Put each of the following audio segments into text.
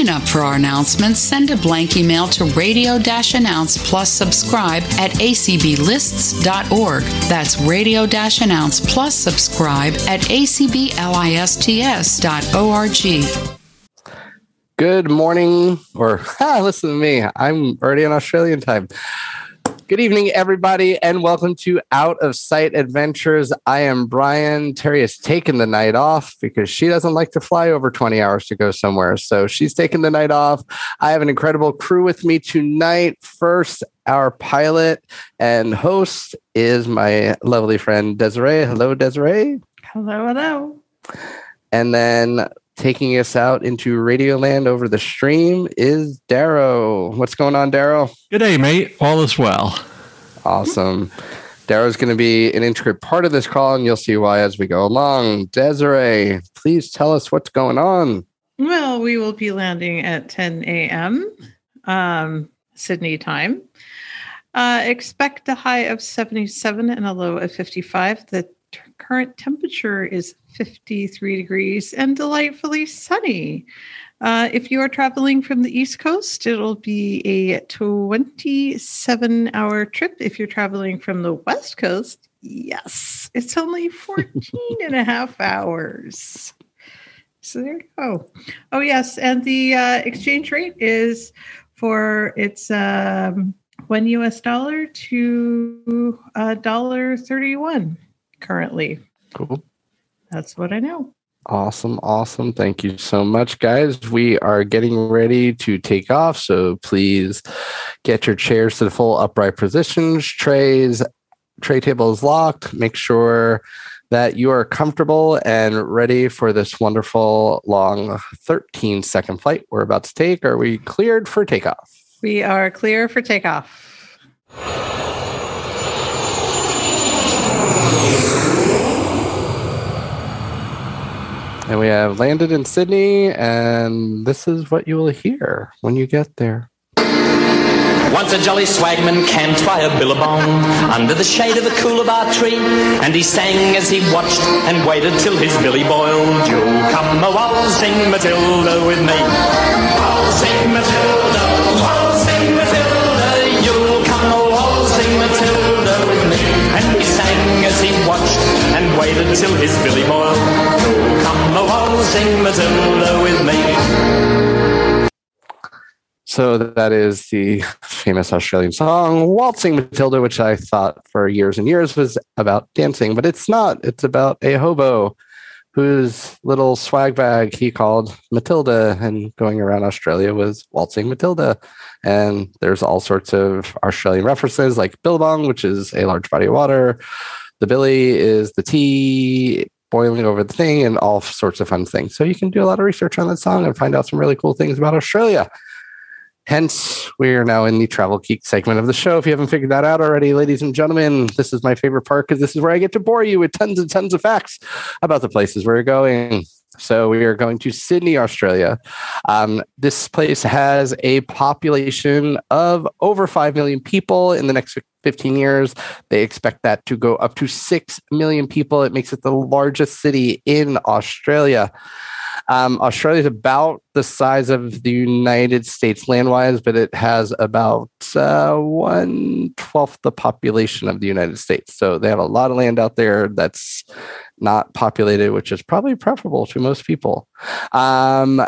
Sign up for our announcements, send a blank email to radio announce plus subscribe at acblists.org. That's radio announce plus subscribe at acblists.org. Good morning, or ah, listen to me. I'm already in Australian time. Good evening, everybody, and welcome to Out of Sight Adventures. I am Brian. Terry has taken the night off because she doesn't like to fly over 20 hours to go somewhere. So she's taken the night off. I have an incredible crew with me tonight. First, our pilot and host is my lovely friend Desiree. Hello, Desiree. Hello, hello. And then taking us out into Radioland over the stream is Darrow. What's going on, Darrow? Good day, mate. All is well. Awesome. Darrow's going to be an intricate part of this call, and you'll see why as we go along. Desiree, please tell us what's going on. Well, we will be landing at 10 a.m. Um, Sydney time. Uh, expect a high of 77 and a low of 55. The t- current temperature is 53 degrees and delightfully sunny. Uh, if you are traveling from the East Coast, it'll be a 27 hour trip. If you're traveling from the West Coast, yes, it's only 14 and a half hours. So there you go. Oh, yes. And the uh, exchange rate is for it's um, one US dollar to a dollar 31 currently. Cool. That's what I know. Awesome. Awesome. Thank you so much, guys. We are getting ready to take off. So please get your chairs to the full upright positions. Trays, tray table is locked. Make sure that you are comfortable and ready for this wonderful long 13 second flight we're about to take. Are we cleared for takeoff? We are clear for takeoff. And we have landed in Sydney, and this is what you will hear when you get there. Once a jolly swagman camped by a billabong under the shade of a coolabah tree, and he sang as he watched and waited till his billy boiled. You'll come a waltzing Matilda with me. Waltzing Matilda, till his billy boiled. You'll oh, come Matilda with me. So that is the famous Australian song Waltzing Matilda, which I thought for years and years was about dancing, but it's not. It's about a hobo whose little swag bag he called Matilda and going around Australia was Waltzing Matilda. And there's all sorts of Australian references like Billabong, which is a large body of water. The Billy is the tea boiling over the thing and all sorts of fun things. So you can do a lot of research on that song and find out some really cool things about Australia. Hence, we are now in the Travel Geek segment of the show. If you haven't figured that out already, ladies and gentlemen, this is my favorite part because this is where I get to bore you with tons and tons of facts about the places we're going. So, we are going to Sydney, Australia. Um, this place has a population of over 5 million people in the next 15 years. They expect that to go up to 6 million people. It makes it the largest city in Australia. Um, Australia is about the size of the United States land-wise, but it has about uh, one twelfth the population of the United States. So they have a lot of land out there that's not populated, which is probably preferable to most people. Um,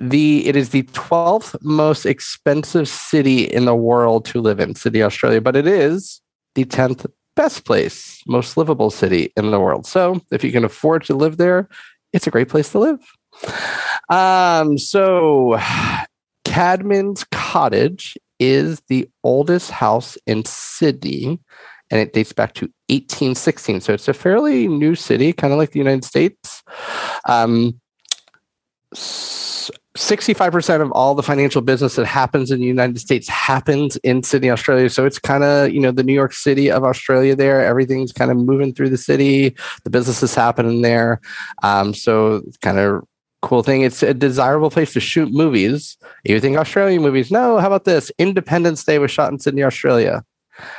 the it is the 12th most expensive city in the world to live in, Sydney, Australia, but it is the 10th best place, most livable city in the world. So if you can afford to live there, it's a great place to live. Um, so Cadman's Cottage is the oldest house in Sydney, and it dates back to 1816. So it's a fairly new city, kind of like the United States. Um, 65% of all the financial business that happens in the United States happens in Sydney, Australia. So it's kind of, you know, the New York City of Australia there. Everything's kind of moving through the city. The business is happening there. Um, so it's kind of cool thing. It's a desirable place to shoot movies. You think Australian movies? No. How about this? Independence Day was shot in Sydney, Australia.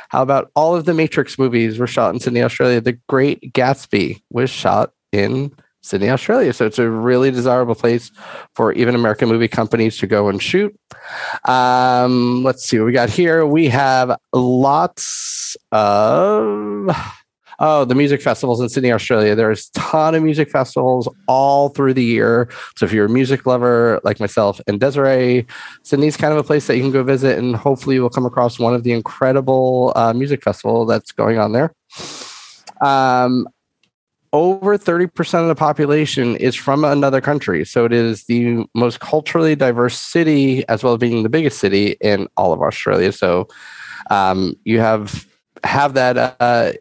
How about all of the Matrix movies were shot in Sydney, Australia? The Great Gatsby was shot in Sydney, Australia. So it's a really desirable place for even American movie companies to go and shoot. Um, let's see what we got here. We have lots of oh, the music festivals in Sydney, Australia. There's a ton of music festivals all through the year. So if you're a music lover like myself and Desiree, Sydney's kind of a place that you can go visit, and hopefully you will come across one of the incredible uh, music festival that's going on there. Um, over 30% of the population is from another country. So it is the most culturally diverse city, as well as being the biggest city in all of Australia. So um, you have have that uh,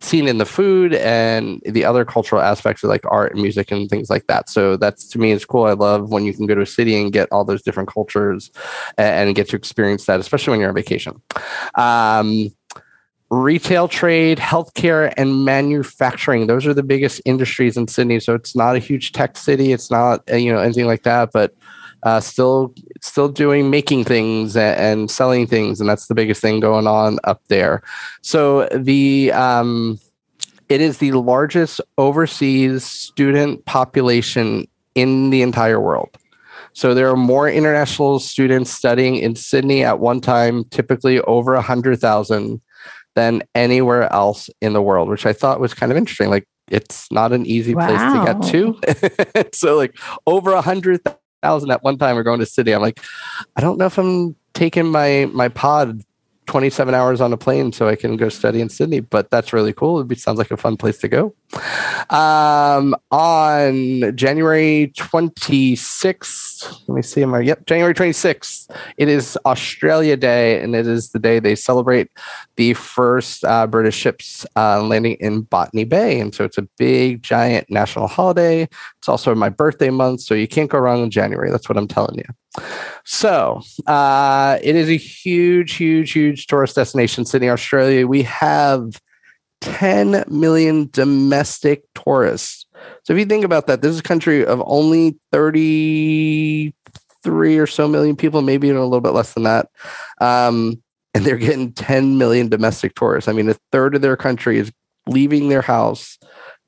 seen in the food and the other cultural aspects of like art and music and things like that. So that's to me is cool. I love when you can go to a city and get all those different cultures and, get to experience that, especially when you're on vacation. Um, retail trade, healthcare, and manufacturing. Those are the biggest industries in Sydney. So it's not a huge tech city. It's not you know anything like that, but uh, still still doing making things and, and, selling things, and that's the biggest thing going on up there. So the um, it is the largest overseas student population in the entire world. So there are more international students studying in Sydney at one time, typically over a hundred thousand than anywhere else in the world, which I thought was kind of interesting. Like it's not an easy wow. place to get to. so like over a hundred thousand at one time are going to Sydney. I'm like, I don't know if I'm taking my my pod 27 hours on a plane so I can go study in Sydney. But that's really cool. It sounds like a fun place to go. Um, on January 26th, let me see. Am I, yep, January 26th, it is Australia Day, and it is the day they celebrate the first uh, British ships uh, landing in Botany Bay. And so it's a big, giant national holiday. It's also my birthday month, so you can't go wrong in January. That's what I'm telling you. So uh, it is a huge, huge, huge tourist destination, Sydney, Australia. We have 10 million domestic tourists. So if you think about that, this is a country of only 33 or so million people, maybe even a little bit less than that. Um, and they're getting 10 million domestic tourists. I mean, a third of their country is leaving their house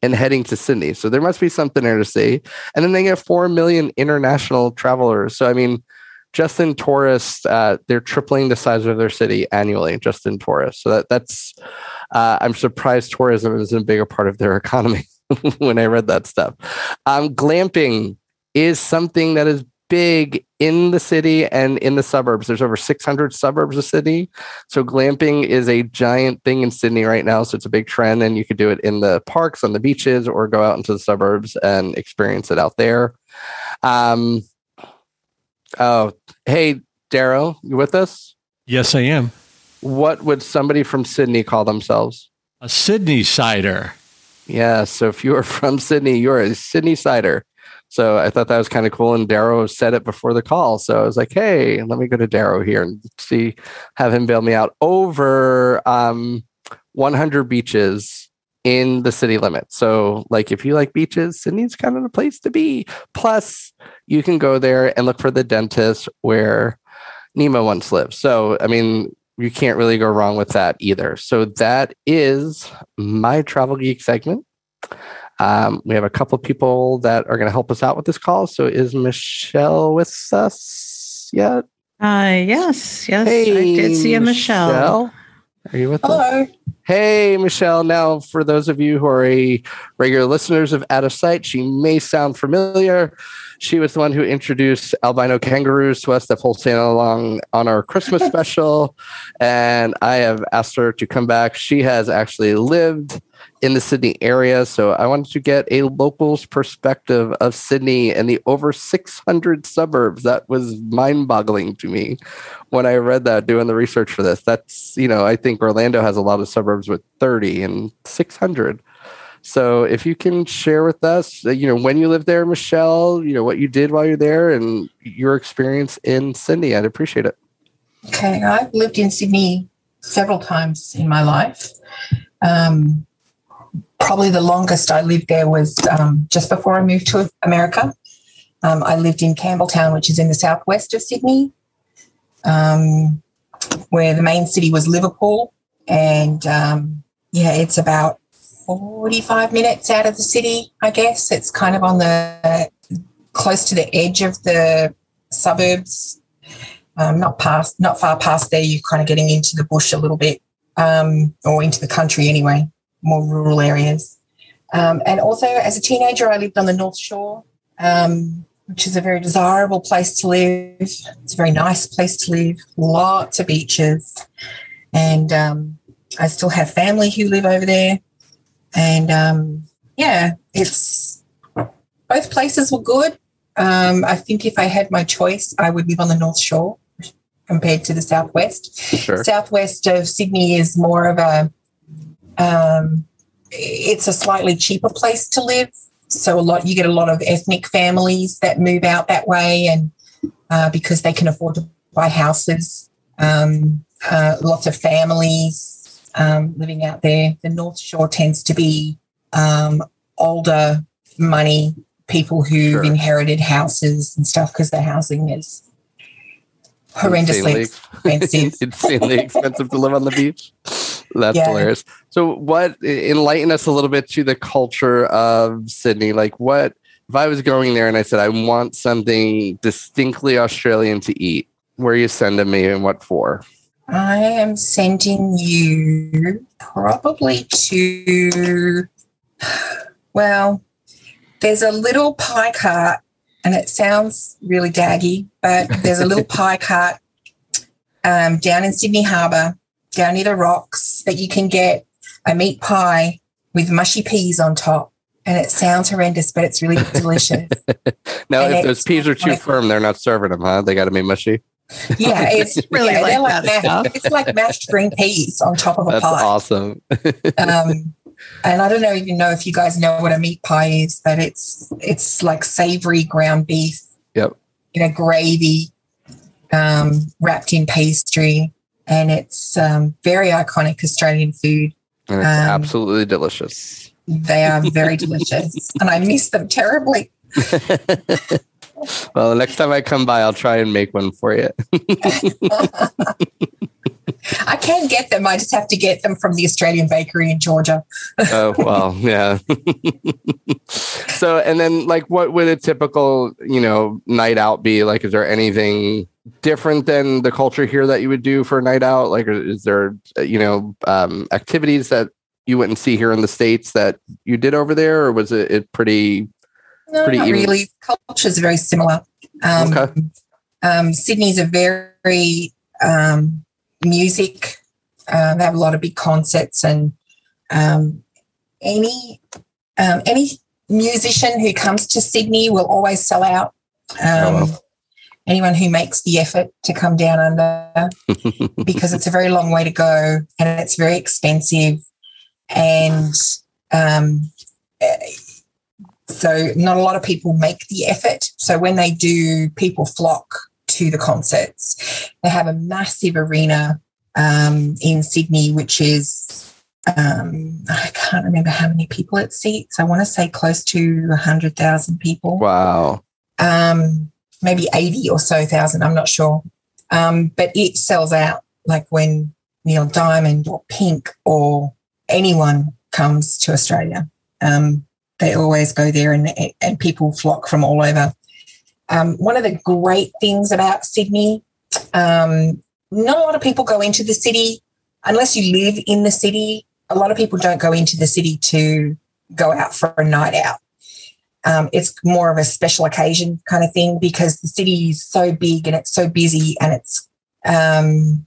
and heading to Sydney. So there must be something there to see. And then they get 4 million international travelers. So, I mean, just in tourists, uh, they're tripling the size of their city annually, just in tourists. So that, that's, uh, I'm surprised tourism isn't a bigger part of their economy when I read that stuff. Um, glamping is something that is big in the city and in the suburbs. There's over 600 suburbs of Sydney. So glamping is a giant thing in Sydney right now. So it's a big trend, and you could do it in the parks, on the beaches, or go out into the suburbs and experience it out there. Um, oh, hey, Darrow, you with us? Yes, I am. What would somebody from Sydney call themselves? A Sydneysider. Yeah. So if you are from Sydney, you're a Sydneysider. So I thought that was kind of cool. And Darrow said it before the call. So I was like, hey, let me go to Darrow here and see, have him bail me out over um, 100 beaches in the city limits. So, like, if you like beaches, Sydney's kind of the place to be. Plus, you can go there and look for the dentist where Nemo once lived. So, I mean, you can't really go wrong with that either. So, that is my travel geek segment. Um, we have a couple of people that are going to help us out with this call. So is Michelle with us yet? Uh, yes, yes. Hey, I did see a Michelle. Michelle. Are you with Hello. us? Hey, Michelle. Now, for those of you who are a regular listeners of Out of Sight, she may sound familiar. She was the one who introduced albino kangaroos to us that wholesale along on our Christmas special. And I have asked her to come back. She has actually lived in the Sydney area. So I wanted to get a local's perspective of Sydney and the over 600 suburbs. That was mind boggling to me when I read that doing the research for this. That's, you know, I think Orlando has a lot of suburbs with 30 and 600. So if you can share with us, uh, you know, when you lived there, Michelle, you know, what you did while you're there and your experience in Sydney, I'd appreciate it. Okay. I've lived in Sydney several times in my life. Um, probably the longest I lived there was um, just before I moved to America. Um, I lived in Campbelltown, which is in the southwest of Sydney, um, where the main city was Liverpool. And um, yeah, it's about 45 minutes out of the city, I guess. It's kind of on the close to the edge of the suburbs. Um, not past, not far past there. You're kind of getting into the bush a little bit, um, or into the country anyway, more rural areas. Um, and also, as a teenager, I lived on the North Shore, um, which is a very desirable place to live. It's a very nice place to live. Lots of beaches, and um, I still have family who live over there. And um, yeah, it's both places were good. Um, I think if I had my choice, I would live on the North Shore compared to the Southwest. Sure. Southwest of Sydney is more of a, um, it's a slightly cheaper place to live. So a lot, you get a lot of ethnic families that move out that way, and uh, because they can afford to buy houses, um, uh, lots of families um, living out there. The North Shore tends to be um, older money people who've Sure. inherited houses and stuff because the housing is horrendously Insanely expensive. insanely expensive to live on the beach. That's Yeah. hilarious. So, what enlighten us a little bit to the culture of Sydney? Like, what if I was going there and I said I want something distinctly Australian to eat? Where are you sending me and what for? I am sending you probably to, well, there's a little pie cart, and it sounds really daggy, but there's a little pie cart um, down in Sydney Harbour, down near the rocks, that you can get a meat pie with mushy peas on top. And it sounds horrendous, but it's really delicious. Now, And if those peas are too firm, they're not serving them, huh? They got to be mushy. Yeah, it's Really yeah, like they're that mashed, stuff. It's like mashed green peas on top of a That's pie. awesome. um, and I don't know even know if you guys know what a meat pie is, but it's it's like savory ground beef Yep. in a gravy, um, wrapped in pastry, and it's um, very iconic Australian food. And it's Um, absolutely delicious. They are very delicious, and I miss them terribly. Well, the next time I come by, I'll try and make one for you. I can't get them. I just have to get them from the Australian bakery in Georgia. oh well yeah so and then like what would a typical you know night out be like is there anything different than the culture here that you would do for a night out like is there you know um activities that you wouldn't see here in the states that you did over there or was it, it pretty No, Pretty not even. really. Culture is very similar. Um, Okay. um, Sydney's a very um, music. Uh, they have a lot of big concerts, and um, any um, any musician who comes to Sydney will always sell out. Um, Oh, wow. Anyone who makes the effort to come down under because it's a very long way to go and it's very expensive. And um, so not a lot of people make the effort. So when they do people flock to the concerts. They have a massive arena um, in sydney which is um, i can't remember how many people it seats. I want to say close to 100000 people. Wow. Um, maybe 80 or so thousand, I'm not sure. Um, but it sells out like when Neil Diamond or Pink or anyone comes to Australia. Um, they always go there and, and people flock from all over. Um, one of the great things about Sydney, um, not a lot of people go into the city unless you live in the city. A lot of people don't go into the city to go out for a night out um, it's more of a special occasion kind of thing because the city is so big and it's so busy and it's um,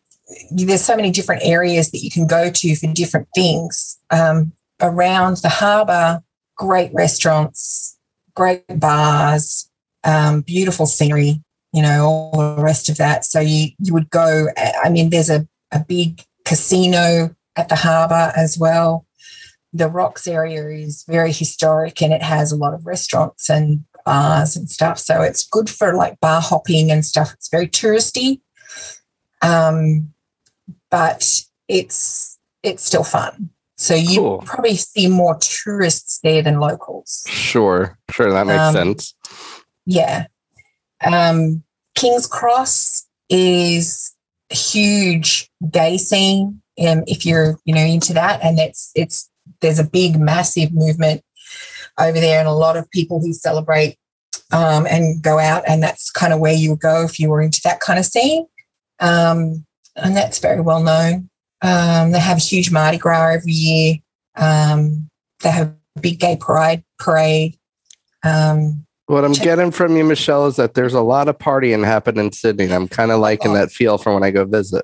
there's so many different areas that you can go to for different things um, around the harbour great restaurants great bars um, beautiful scenery you know all the rest of that. So you you would go i mean there's a, a big casino at the harbour as well the rocks area is very historic and it has a lot of restaurants and bars and stuff. So it's good for like bar hopping and stuff. It's very touristy. Um, but it's it's still fun. So you Cool. probably see more tourists there than locals. Sure. Sure that makes Um, sense. yeah. Um, King's Cross is a huge gay scene. Um, if you're, you know, into that, and it's it's there's a big, massive movement over there, and a lot of people who celebrate um, and go out, and that's kind of where you would go if you were into that kind of scene. Um, and that's very well known. Um, they have a huge Mardi Gras every year. Um, they have a big gay pride parade. Um, What I'm getting from you, Michelle, is that there's a lot of partying happening in Sydney. I'm kind of liking that feel from when I go visit.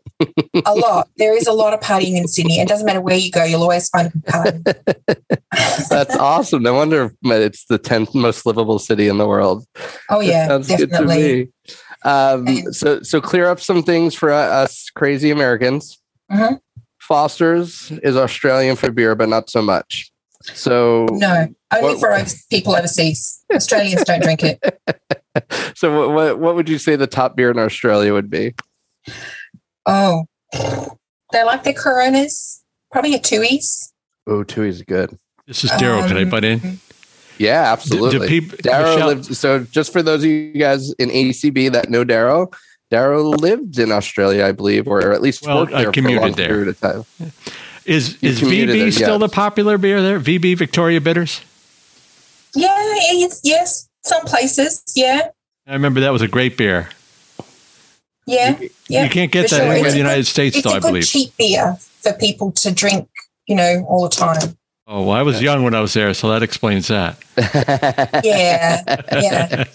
a lot. There is a lot of partying in Sydney. It doesn't matter where you go, you'll always find a party. That's awesome. No wonder if it's the 10th most livable city in the world. Oh yeah, sounds good to definitely. Um, And- so, so clear up some things for us crazy Americans. Mhm. Foster's is Australian for beer, but not so much. So, No, only What- for people overseas. Australians don't drink it. so what, what, what would you say the top beer in Australia would be? Oh, they like their Coronas. Probably a Tooheys. Oh, Tooheys good. This is Daryl. Can I Um, butt in? Yeah, absolutely. do peop- Darrow Michelle- lived. So, just for those of you guys in ACB that know Daryl, Daryl lived in Australia, I believe, or at least Well, worked I there for a commuted long there. period of time. Is you is VB there, still yes. the popular beer there? VB Victoria Bitters. Yeah, it's, yes, some places. Yeah, I remember that was a great beer. yeah, yeah. you can't get for that sure. anywhere in the United good- States, It's though. a I good believe. cheap beer for people to drink, you know, all the time. Oh, well, I was young when I was there, so that explains that. Yeah, yeah.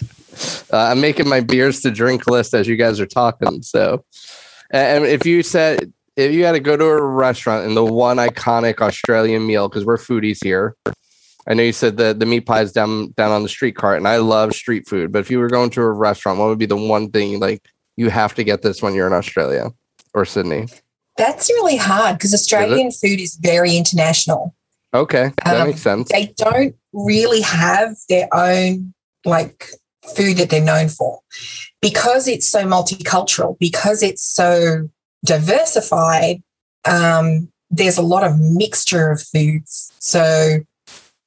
Uh, I'm making my beers to drink list as you guys are talking. So, and if you said if you had to go to a restaurant and the one iconic Australian meal, because we're foodies here. I know you said the the meat pies down down on the street cart, and I love street food. But if you were going to a restaurant, what would be the one thing like you have to get this when you're in Australia or Sydney? That's really hard because Australian food is very international. Okay, that Um, makes sense. They don't really have their own like food that they're known for because it's so multicultural, because it's so diversified. Um, there's a lot of mixture of foods. So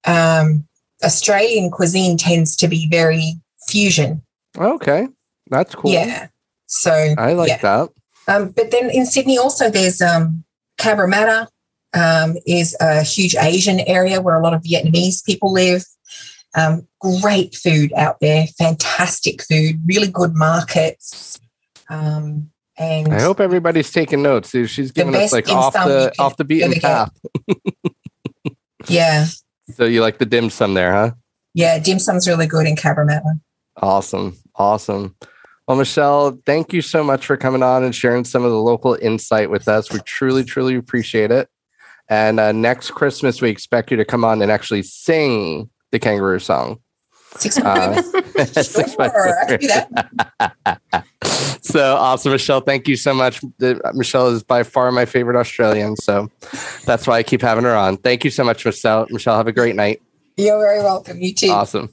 um, Australian cuisine tends to be very fusion. Okay, that's cool. Yeah. So I like yeah. that. Um, but then in Sydney also there's um, Cabramatta um, is a huge Asian area where a lot of Vietnamese people live. Um, great food out there, fantastic food, really good markets. Um, and I hope everybody's taking notes. dude. She's giving us like off the off the beaten path. yeah, So you like the dim sum there, huh? yeah, dim sum's really good in Cabramatta. Awesome. Awesome. Well, Michelle, thank you so much for coming on and sharing some of the local insight with us. We truly, truly appreciate it. And uh, next Christmas, we expect you to come on and actually sing the kangaroo song. Six Uh, sure, do that. so awesome, Michelle. Thank you so much. The- Michelle is by far my favorite Australian. So that's why I keep having her on. Thank you so much, Michelle. Michelle, have a great night. You're very welcome. You too. Awesome.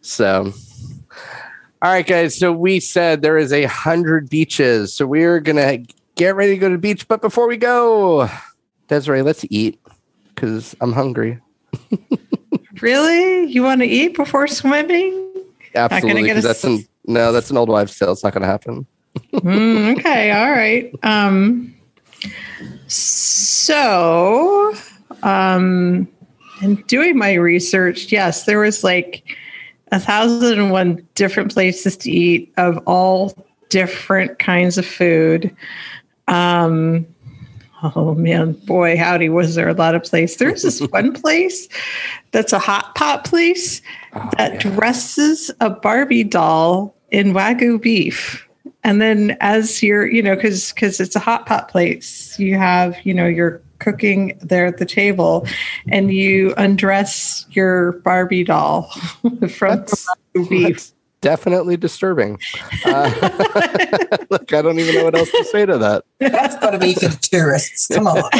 So, all right, guys. So we said there is a hundred beaches. So we're gonna get ready to go to the beach. But before we go, Desiree, let's eat because I'm hungry. Really? You want to eat before swimming? Absolutely, get 'cause a that's an no. That's an old wives' tale. It's not gonna happen. Mm, okay, all right. Um, so, um, in doing my research, yes, there was like a thousand and one different places to eat of all different kinds of food. Um, oh man, boy, howdy, was there a lot of place? There's this one place that's a hot pot place Oh, that dresses a Barbie doll in Wagyu beef. And then as you're, you know, because because it's a hot pot place, you have, you know, you're cooking there at the table and you undress your Barbie doll from That's- Wagyu beef. That's definitely disturbing. Uh, look, I don't even know what else to say to that. That's got to be for the tourists. Come on.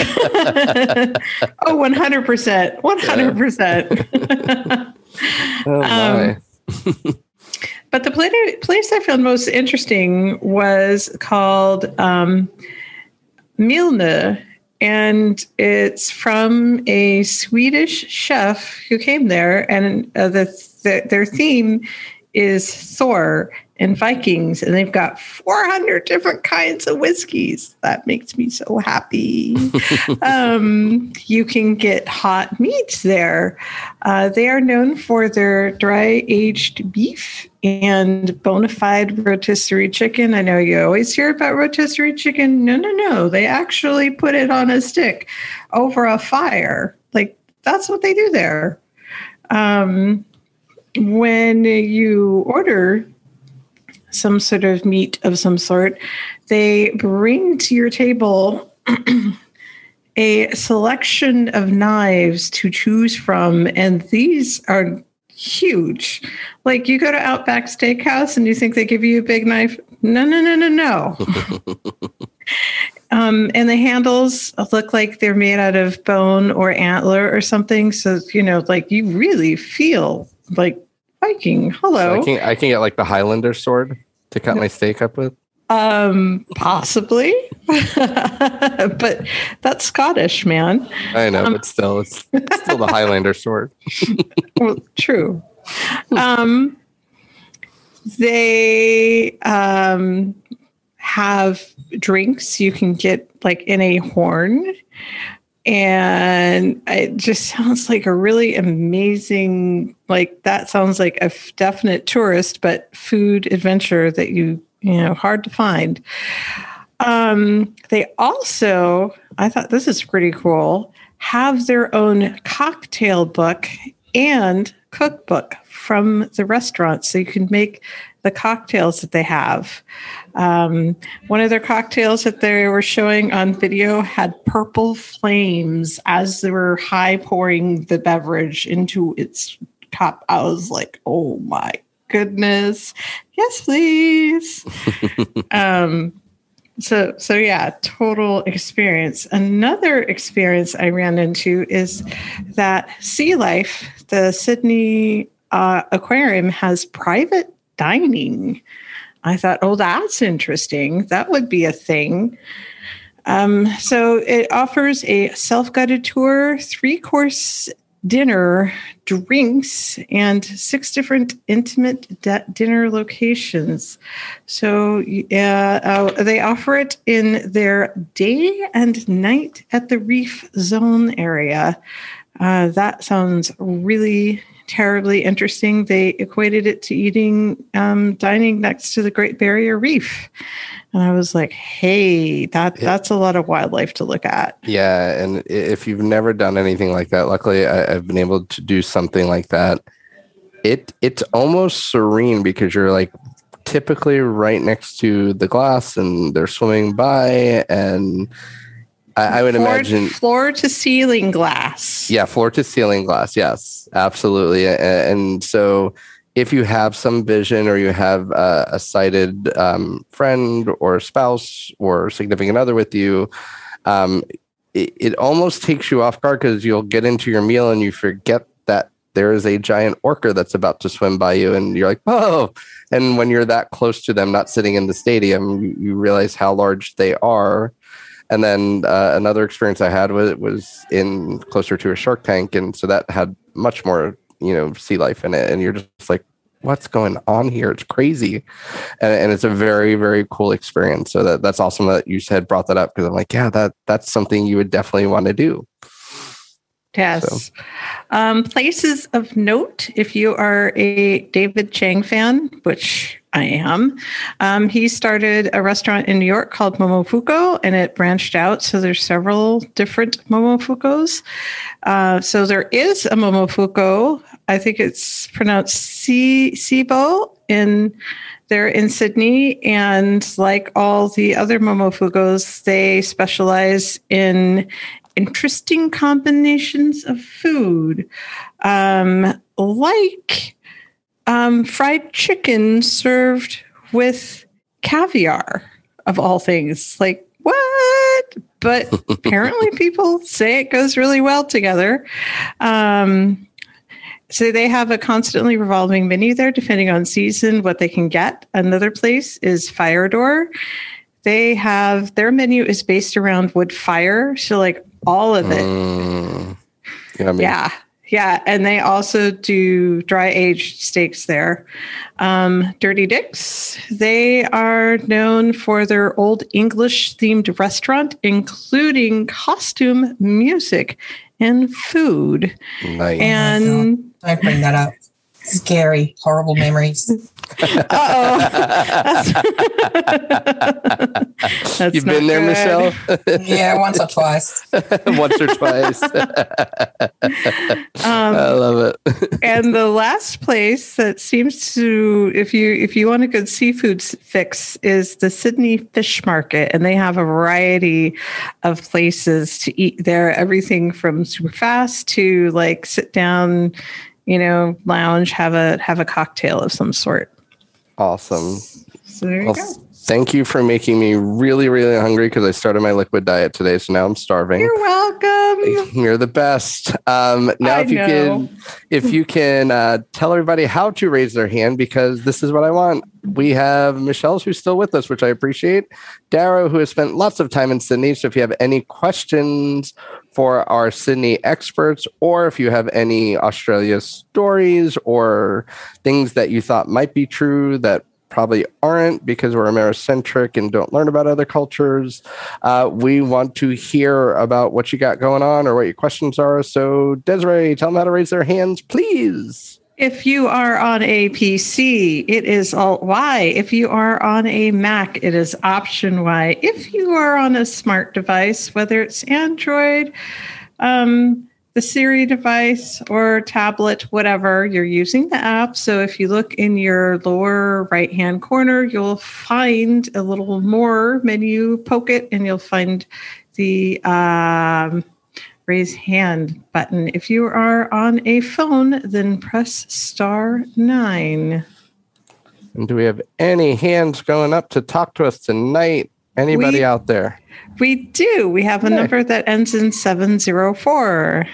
oh, 100%. 100%. Oh my. But the place I found most interesting was called um, Milne, and it's from a Swedish chef who came there, and uh, the, the their theme is Thor and Vikings, and they've got 400 different kinds of whiskeys. That makes me so happy. um, you can get hot meats there. Uh, they are known for their dry aged beef and bona fide rotisserie chicken. I know you always hear about rotisserie chicken. No, no, no. They actually put it on a stick over a fire. Like that's what they do there. Um, when you order some sort of meat of some sort, they bring to your table a selection of knives to choose from, and these are huge. Like you go to Outback Steakhouse and you think they give you a big knife. No, no, no, no, no. um, and the handles look like they're made out of bone or antler or something. So, you know, like you really feel like Viking. Hello. So I can I can get like the Highlander sword to cut my steak up with. Um, possibly, but that's Scottish, man. I know, Um, but still, it's, it's still the Highlander sword. Well, true. Um, they um, have drinks you can get like in a horn. And it just sounds like a really amazing, like that sounds like a f- definite tourist, but food adventure that you, you know, hard to find. Um, they also, I thought this is pretty cool, have their own cocktail book and cookbook from the restaurant so you can make the cocktails that they have. Um, one of their cocktails that they were showing on video had purple flames as they were high pouring the beverage into its cup. I was like, oh my goodness. Yes, please. um, so so yeah total experience another experience i ran into is that sea life the sydney uh, aquarium has private dining. I thought oh that's interesting. That would be a thing. Um, so it offers a self-guided tour three course dinner drinks and six different intimate de- dinner locations. So uh, uh, they offer it in their day and night at the reef zone area. Uh, that sounds really terribly interesting. They equated it to eating, um, dining next to the Great Barrier Reef. And I was like, hey, that, that's a lot of wildlife to look at. Yeah, and if you've never done anything like that, luckily I, I've been able to do something like that. It it's almost serene because you're like typically right next to the glass and they're swimming by, and I, I would floor, imagine floor to ceiling glass. Yeah, floor to ceiling glass. Yes, absolutely. A- And so, if you have some vision or you have a, a sighted um, friend or spouse or significant other with you, um, it, it almost takes you off guard because you'll get into your meal and you forget that there is a giant orca that's about to swim by you, and you're like, oh. And when you're that close to them, not sitting in the stadium, you, you realize how large they are. And then uh, another experience I had was was in closer to a shark tank, and so that had much more you know sea life in it, and you're just like, what's going on here? It's crazy, and, and it's a very very cool experience. So that that's awesome that you said brought that up because I'm like, yeah, that that's something you would definitely want to do. Yes. Um, places of note, if you are a David Chang fan, which I am, um, he started a restaurant in New York called Momofuku and it branched out. So there's several different Momofukos. Uh, so there is a Momofuku. I think it's pronounced Si- Sibo in they're in Sydney, and like all the other Momofugos, they specialize in interesting combinations of food, um, like um, fried chicken served with caviar, of all things. Like, what? But apparently, people say it goes really well together. Um, so they have a constantly revolving menu there, depending on season, what they can get. Another place is Fire Door. They have their menu is based around wood fire, so like all of it Mm, yeah, I mean, yeah Yeah, and they also do dry aged steaks there. Um, Dirty Dicks, they are known for their old English themed restaurant, including costume, music, and food. Nice. And Don't bring that up. Scary, horrible memories. uh-oh. That's You've been there, good. Michelle? Yeah, once or twice. Once or twice. Um, I love it. and the last place that seems to if you if you want a good seafood fix is the sydney fish market and they have a variety of places to eat there everything from super fast to like sit down you know lounge have a have a cocktail of some sort Awesome. so there you Well, go thank you for making me really, really hungry because I started my liquid diet today. So now I'm starving. you're welcome You're the best. Um, now, I if you know. can, if you can uh, tell everybody how to raise their hand, because this is what I want. We have Michelle's who's still with us, which I appreciate. Darrow, who has spent lots of time in Sydney. So, if you have any questions for our Sydney experts, or if you have any Australia stories or things that you thought might be true that probably aren't because we're Americentric and don't learn about other cultures. Uh, we want to hear about what you got going on or what your questions are. So, Desiree, tell them how to raise their hands, please. If you are on a PC, it is Alt Y. If you are on a Mac, it is Option Y. If you are on a smart device, whether it's Android, um, the Siri device, or tablet, whatever, you're using the app. So if you look in your lower right hand corner, you'll find a little more menu, poke it, and you'll find the um, raise hand button. If you are on a phone, then press star nine. And do we have any hands going up to talk to us tonight? Anybody We- out there? We do. We have a Okay. number that ends in 704.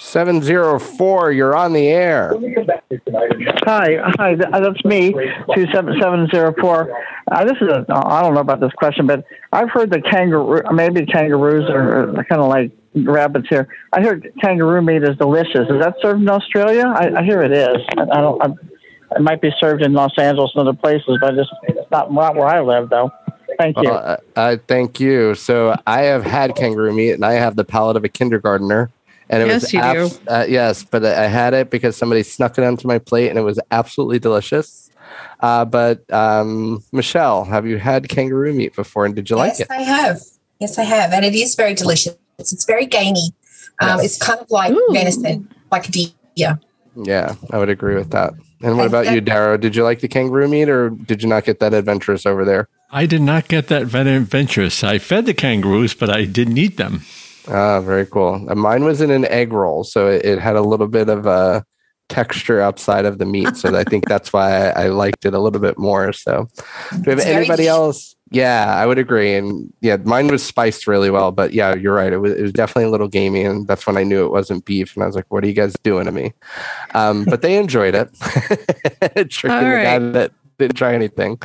704, you're on the air. Hi, hi, that's me, two seven seven zero four. Uh, this is a, I don't know about this question, but I've heard that kangaroo, maybe kangaroos are, are kind of like rabbits here. I heard kangaroo meat is delicious. Is that served in Australia? I, I hear it is. I, I don't. I, it might be served in Los Angeles and other places, but it's it's not not where I live, though. Thank you. Well, I, I thank you. So I have had kangaroo meat, and I have the palate of a kindergartner. And it Yes, was you do. Uh, yes, but I had it because somebody snuck it onto my plate, and it was absolutely delicious. Uh, but um, Michelle, have you had kangaroo meat before, and did you like it? yes, it? I have. Yes, I have. And it is very delicious. It's very gamey. Um, Yes. It's kind of like Ooh. venison, like a deer. Yeah, I would agree with that. And what about you, Darrow? Did you like the kangaroo meat, or did you not get that adventurous over there? I did not get that ven- adventurous. I fed the kangaroos, but I didn't eat them. Ah, very cool. Uh, Mine was in an egg roll, so it, it had a little bit of a texture outside of the meat. So I think that's why I, I liked it a little bit more. So, do we have It's anybody else? Yeah, I would agree. And yeah, mine was spiced really well. But yeah, you're right. It was, it was definitely a little gamey, and that's when I knew it wasn't beef. And I was like, "What are you guys doing to me?" Um, but they enjoyed it. Tricking All the guy that didn't try anything.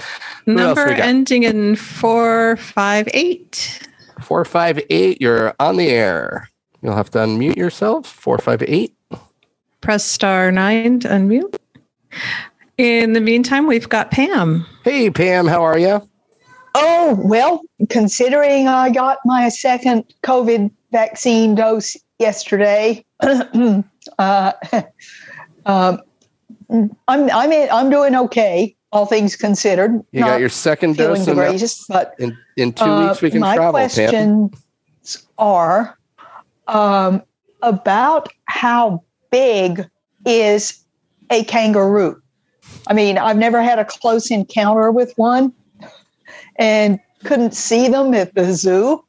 Number ending in 458. Four five eight. You're on the air. You'll have to unmute yourself. Four five eight. Press star nine to unmute. In the meantime, we've got Pam. Hey Pam, how are you? Oh, well, considering I got my second COVID vaccine dose yesterday, uh, um, I'm I'm in, I'm doing okay, all things considered. You got your second dose the greatest, but in, in two uh, weeks we can my travel, Pam. questions are um, about how big is a kangaroo? I mean, I've never had a close encounter with one and couldn't see them at the zoo.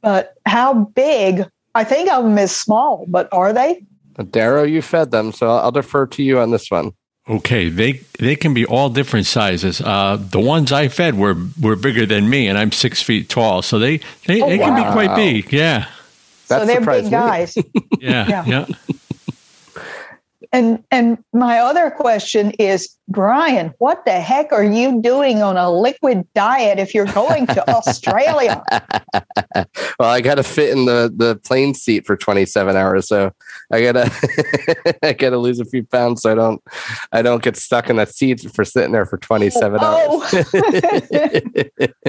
But how big? I think of them as small, but are they? Darrow, you fed them, so I'll, I'll defer to you on this one. Okay, they they can be all different sizes. Uh, the ones I fed were were bigger than me, and I'm six feet tall, so they they, Oh, they can be quite big. Yeah, That so they're big me. guys. yeah, Yeah. yeah. And and my other question is, Brian, what the heck are you doing on a liquid diet if you're going to Australia? well, I got to fit in the the plane seat for 27 hours, so I gotta I gotta lose a few pounds so I don't I don't get stuck in that seat for sitting there for 27 Oh. hours.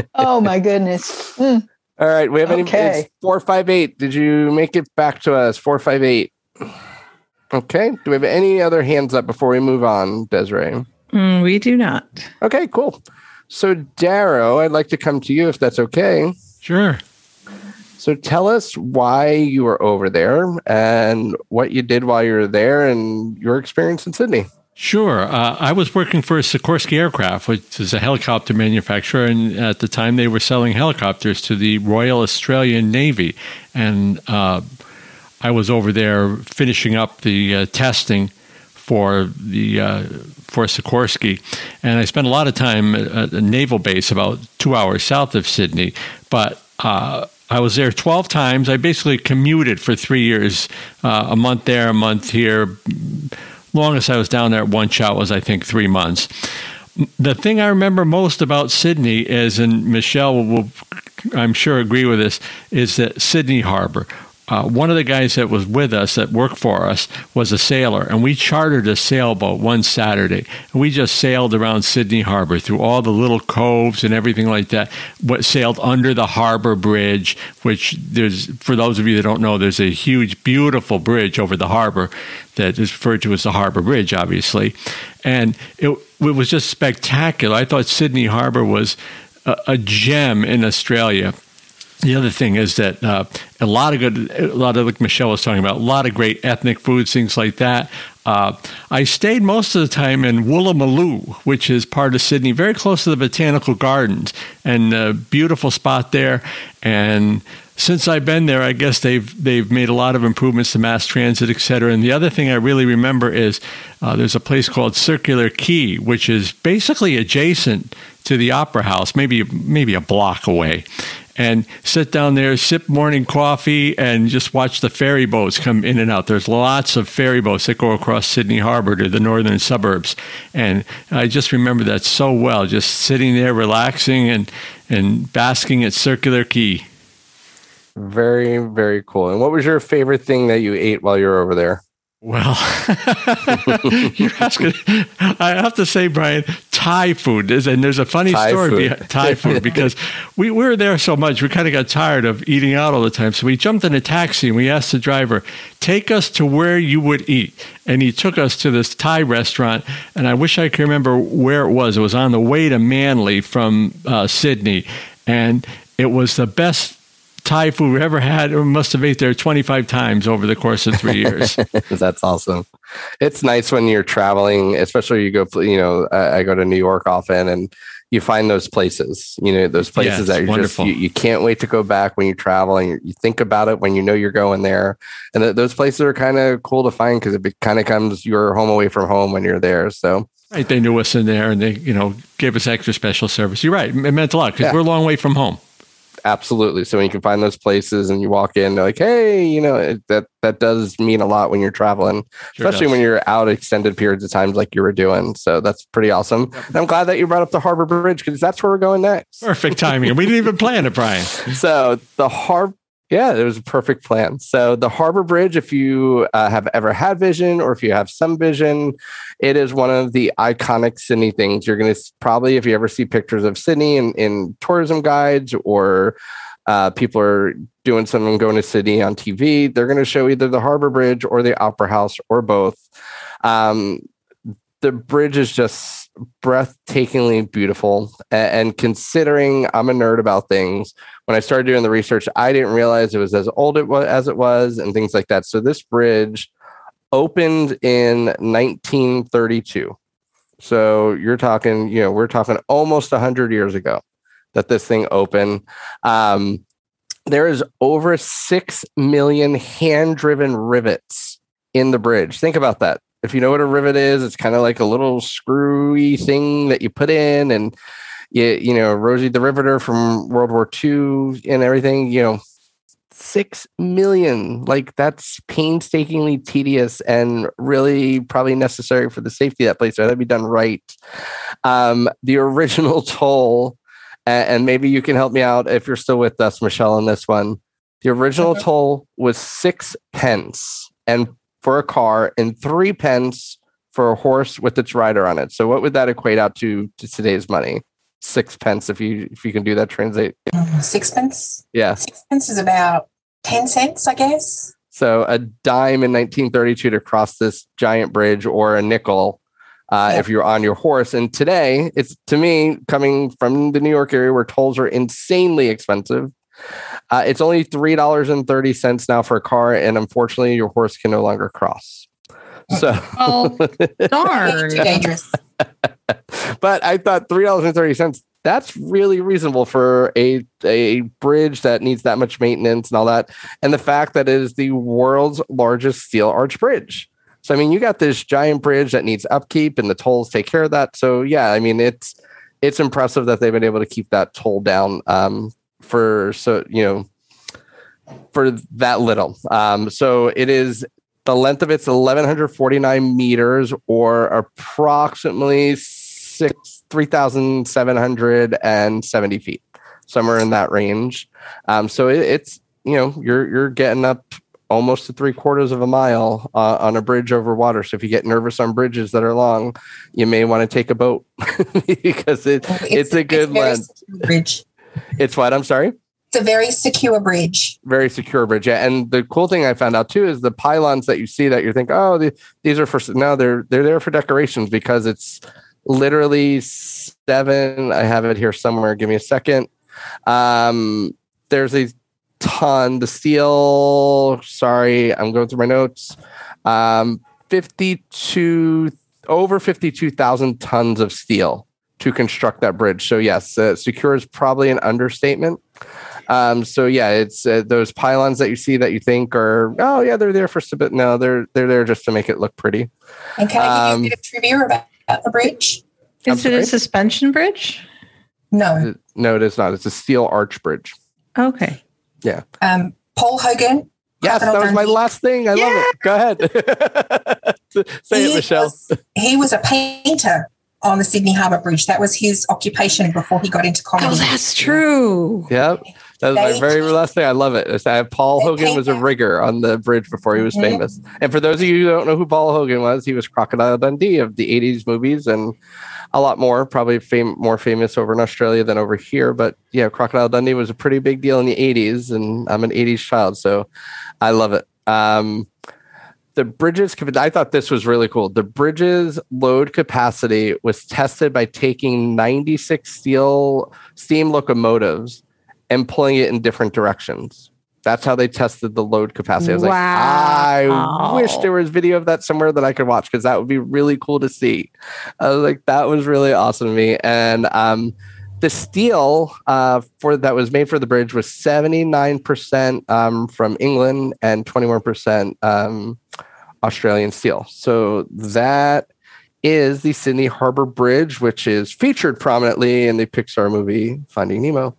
oh my goodness. Mm. All right, we have any Okay. five eight. Did you make it back to us? Four five eight. Okay. Do we have any other hands up before we move on, Desiree? Mm, we do not. Okay, cool. So Darrow, I'd like to come to you if that's okay. Sure. So tell us why you were over there and what you did while you were there and your experience in Sydney. Sure. Uh, I was working for Sikorsky Aircraft, which is a helicopter manufacturer, and at the time they were selling helicopters to the Royal Australian Navy, and uh, I was over there finishing up the uh, testing for the uh, for Sikorsky, and I spent a lot of time at a naval base about two hours south of Sydney, but. Uh, I was there 12 times. I basically commuted for three years, uh, a month there, a month here, longest I was down there at one shot was I think three months. The thing I remember most about Sydney is, and Michelle will, I'm sure, agree with this, is that Sydney Harbor. Uh, one of the guys that was with us that worked for us was a sailor, and we chartered a sailboat one Saturday. And we just sailed around Sydney Harbor through all the little coves and everything like that. What sailed under the harbor bridge, which there's for those of you that don't know, there's a huge, beautiful bridge over the harbor that is referred to as the Harbor Bridge, obviously, and it it was just spectacular. I thought Sydney Harbor was a, a gem in Australia. The other thing is that uh, a lot of good, a lot of like Michelle was talking about, a lot of great ethnic foods, things like that. Uh, I stayed most of the time in Woolloomooloo, which is part of Sydney, very close to the Botanical Gardens, and a beautiful spot there. And since I've been there, I guess they've they've made a lot of improvements to mass transit, et cetera. And the other thing I really remember is uh, there's a place called Circular Quay, which is basically adjacent to the Opera House, maybe maybe a block away. And sit down there, sip morning coffee, and just watch the ferry boats come in and out. There's lots of ferry boats that go across Sydney Harbor to the northern suburbs, and I just remember that so well. Just sitting there, relaxing, and and basking at Circular Quay. Very, very cool. And what was your favorite thing that you ate while you were over there? Well, you're asking. I have to say, Brian, Thai food is, and there's a funny Thai story food. behind Thai food because we, we were there so much, we kind of got tired of eating out all the time. So we jumped in a taxi and we asked the driver, "Take us to where you would eat." And he took us to this Thai restaurant, and I wish I could remember where it was. It was on the way to Manly from uh, Sydney, and it was the best. Thai food we ever had. We must have ate there 25 times over the course of three years. That's awesome. It's nice when you're traveling, especially you go, you know, I, I go to New York often and you find those places, you know, those places it's that you're just, you, you can't wait to go back when you travel and you, think about it when you know you're going there. And th- those places are kind of cool to find because it kind of comes your home away from home when you're there. So Right, they knew us in there, and they, you know, gave us extra special service. You're right; it meant a lot because Yeah. we're a long way from home. Absolutely. So when you can find those places and you walk in, they're like, hey, you know, it, that, that does mean a lot when you're traveling. Sure especially does. when you're out extended periods of times like you were doing. So that's pretty awesome. And I'm glad that you brought up the Harbor Bridge because that's where we're going next. Perfect timing, we didn't even plan it, Brian. So the Harbor. Yeah, it was a perfect plan. So the Harbor Bridge, if you uh, have ever had vision or if you have some vision, it is one of the iconic Sydney things. You're going to probably, if you ever see pictures of Sydney in, in tourism guides or uh, people are doing something going to Sydney on TV, they're going to show either the Harbor Bridge or the Opera House or both. Um, the bridge is just breathtakingly beautiful. A- And considering I'm a nerd about things, when I started doing the research, I didn't realize it was as old it was as it was and things like that. So this bridge opened in 1932. So you're talking, you know, we're talking almost 100 years ago that this thing opened. Um, there is over 6 million hand driven rivets in the bridge. Think about that. If you know what a rivet is, it's kind of like a little screwy thing that you put in and you, you know, Rosie the Riveter from World War II and everything, you know, six million. Like that's painstakingly tedious and really probably necessary for the safety of that place. So that'd be done right. Um, the original toll, and, and maybe you can help me out if you're still with us, Michelle, on this one. The original toll was six pence and for a car and three pence for a horse with its rider on it. So what would that equate out to to today's money? Six pence if you if you can do that translate. Mm, Sixpence. Yeah. Sixpence is about 10 cents, I guess. So a dime in 1932 to cross this giant bridge, or a nickel uh, Yeah. if you're on your horse. And today, it's to me coming from the New York area where tolls are insanely expensive. Uh, it's only three dollars and thirty cents now for a car, and unfortunately, your horse can no longer cross. So, Oh, Too darn. dangerous. But I thought three dollars and thirty cents. That's really reasonable for a a bridge that needs that much maintenance and all that, and the fact that it is the world's largest steel arch bridge. So I mean, you got this giant bridge that needs upkeep, and the tolls take care of that. So yeah, I mean, it's it's impressive that they've been able to keep that toll down um, for so you know for that little. Um, so it is the length of it's 1149 meters or approximately six 3770 feet somewhere in that range. Um, so it, it's you know you're you're getting up almost to three quarters of a mile uh, on a bridge over water. So if you get nervous on bridges that are long you may want to take a boat because it, it's, a good very length. bridge. it's what? I'm sorry It's a very secure bridge. very secure bridge. Yeah, and the cool thing I found out too is the pylons that you see that you think, oh, the, these are for no, they're they're there for decorations because it's literally seven. I have it here somewhere. Give me a second. Um, there's a ton. The steel. Sorry, I'm going through my notes. Um, fifty-two over fifty-two thousand tons of steel to construct that bridge. So yes, uh, secure is probably an understatement. Um, so yeah, it's uh, those pylons that you see that you think are oh yeah they're there for a bit. No, they're they're there just to make it look pretty. And can I give Um, you a bit of trivia about, about the bridge? Is it a suspension bridge? No. No, it is not. It's a steel arch bridge. Okay. Yeah. Um, Paul Hogan. Yes, that was my last thing. I love it. Go ahead. Say it, he Michelle. Was, he was a painter on the Sydney Harbour Bridge. That was his occupation before he got into comedy. Oh, that's true. Yep. That was my very last thing. I love it. I have Paul Hogan was a rigger on the bridge before he was Mhm. famous. And for those of you who don't know who Paul Hogan was, he was Crocodile Dundee of the 80s movies and a lot more, probably fam- more famous over in Australia than over here. But yeah, Crocodile Dundee was a pretty big deal in the 80s, and I'm an 80s child, so I love it. Um, the bridges, I thought this was really cool. The bridges load capacity was tested by taking 96 steel steam locomotives and pulling it in different directions. That's how they tested the load capacity. I was like, I Wow. wish there was video of that somewhere that I could watch because that would be really cool to see. I was like, that was really awesome to me. And um, the steel uh, for that was made for the bridge was 79% um, from England and 21% um, Australian steel. So that is the Sydney Harbor Bridge, which is featured prominently in the Pixar movie Finding Nemo,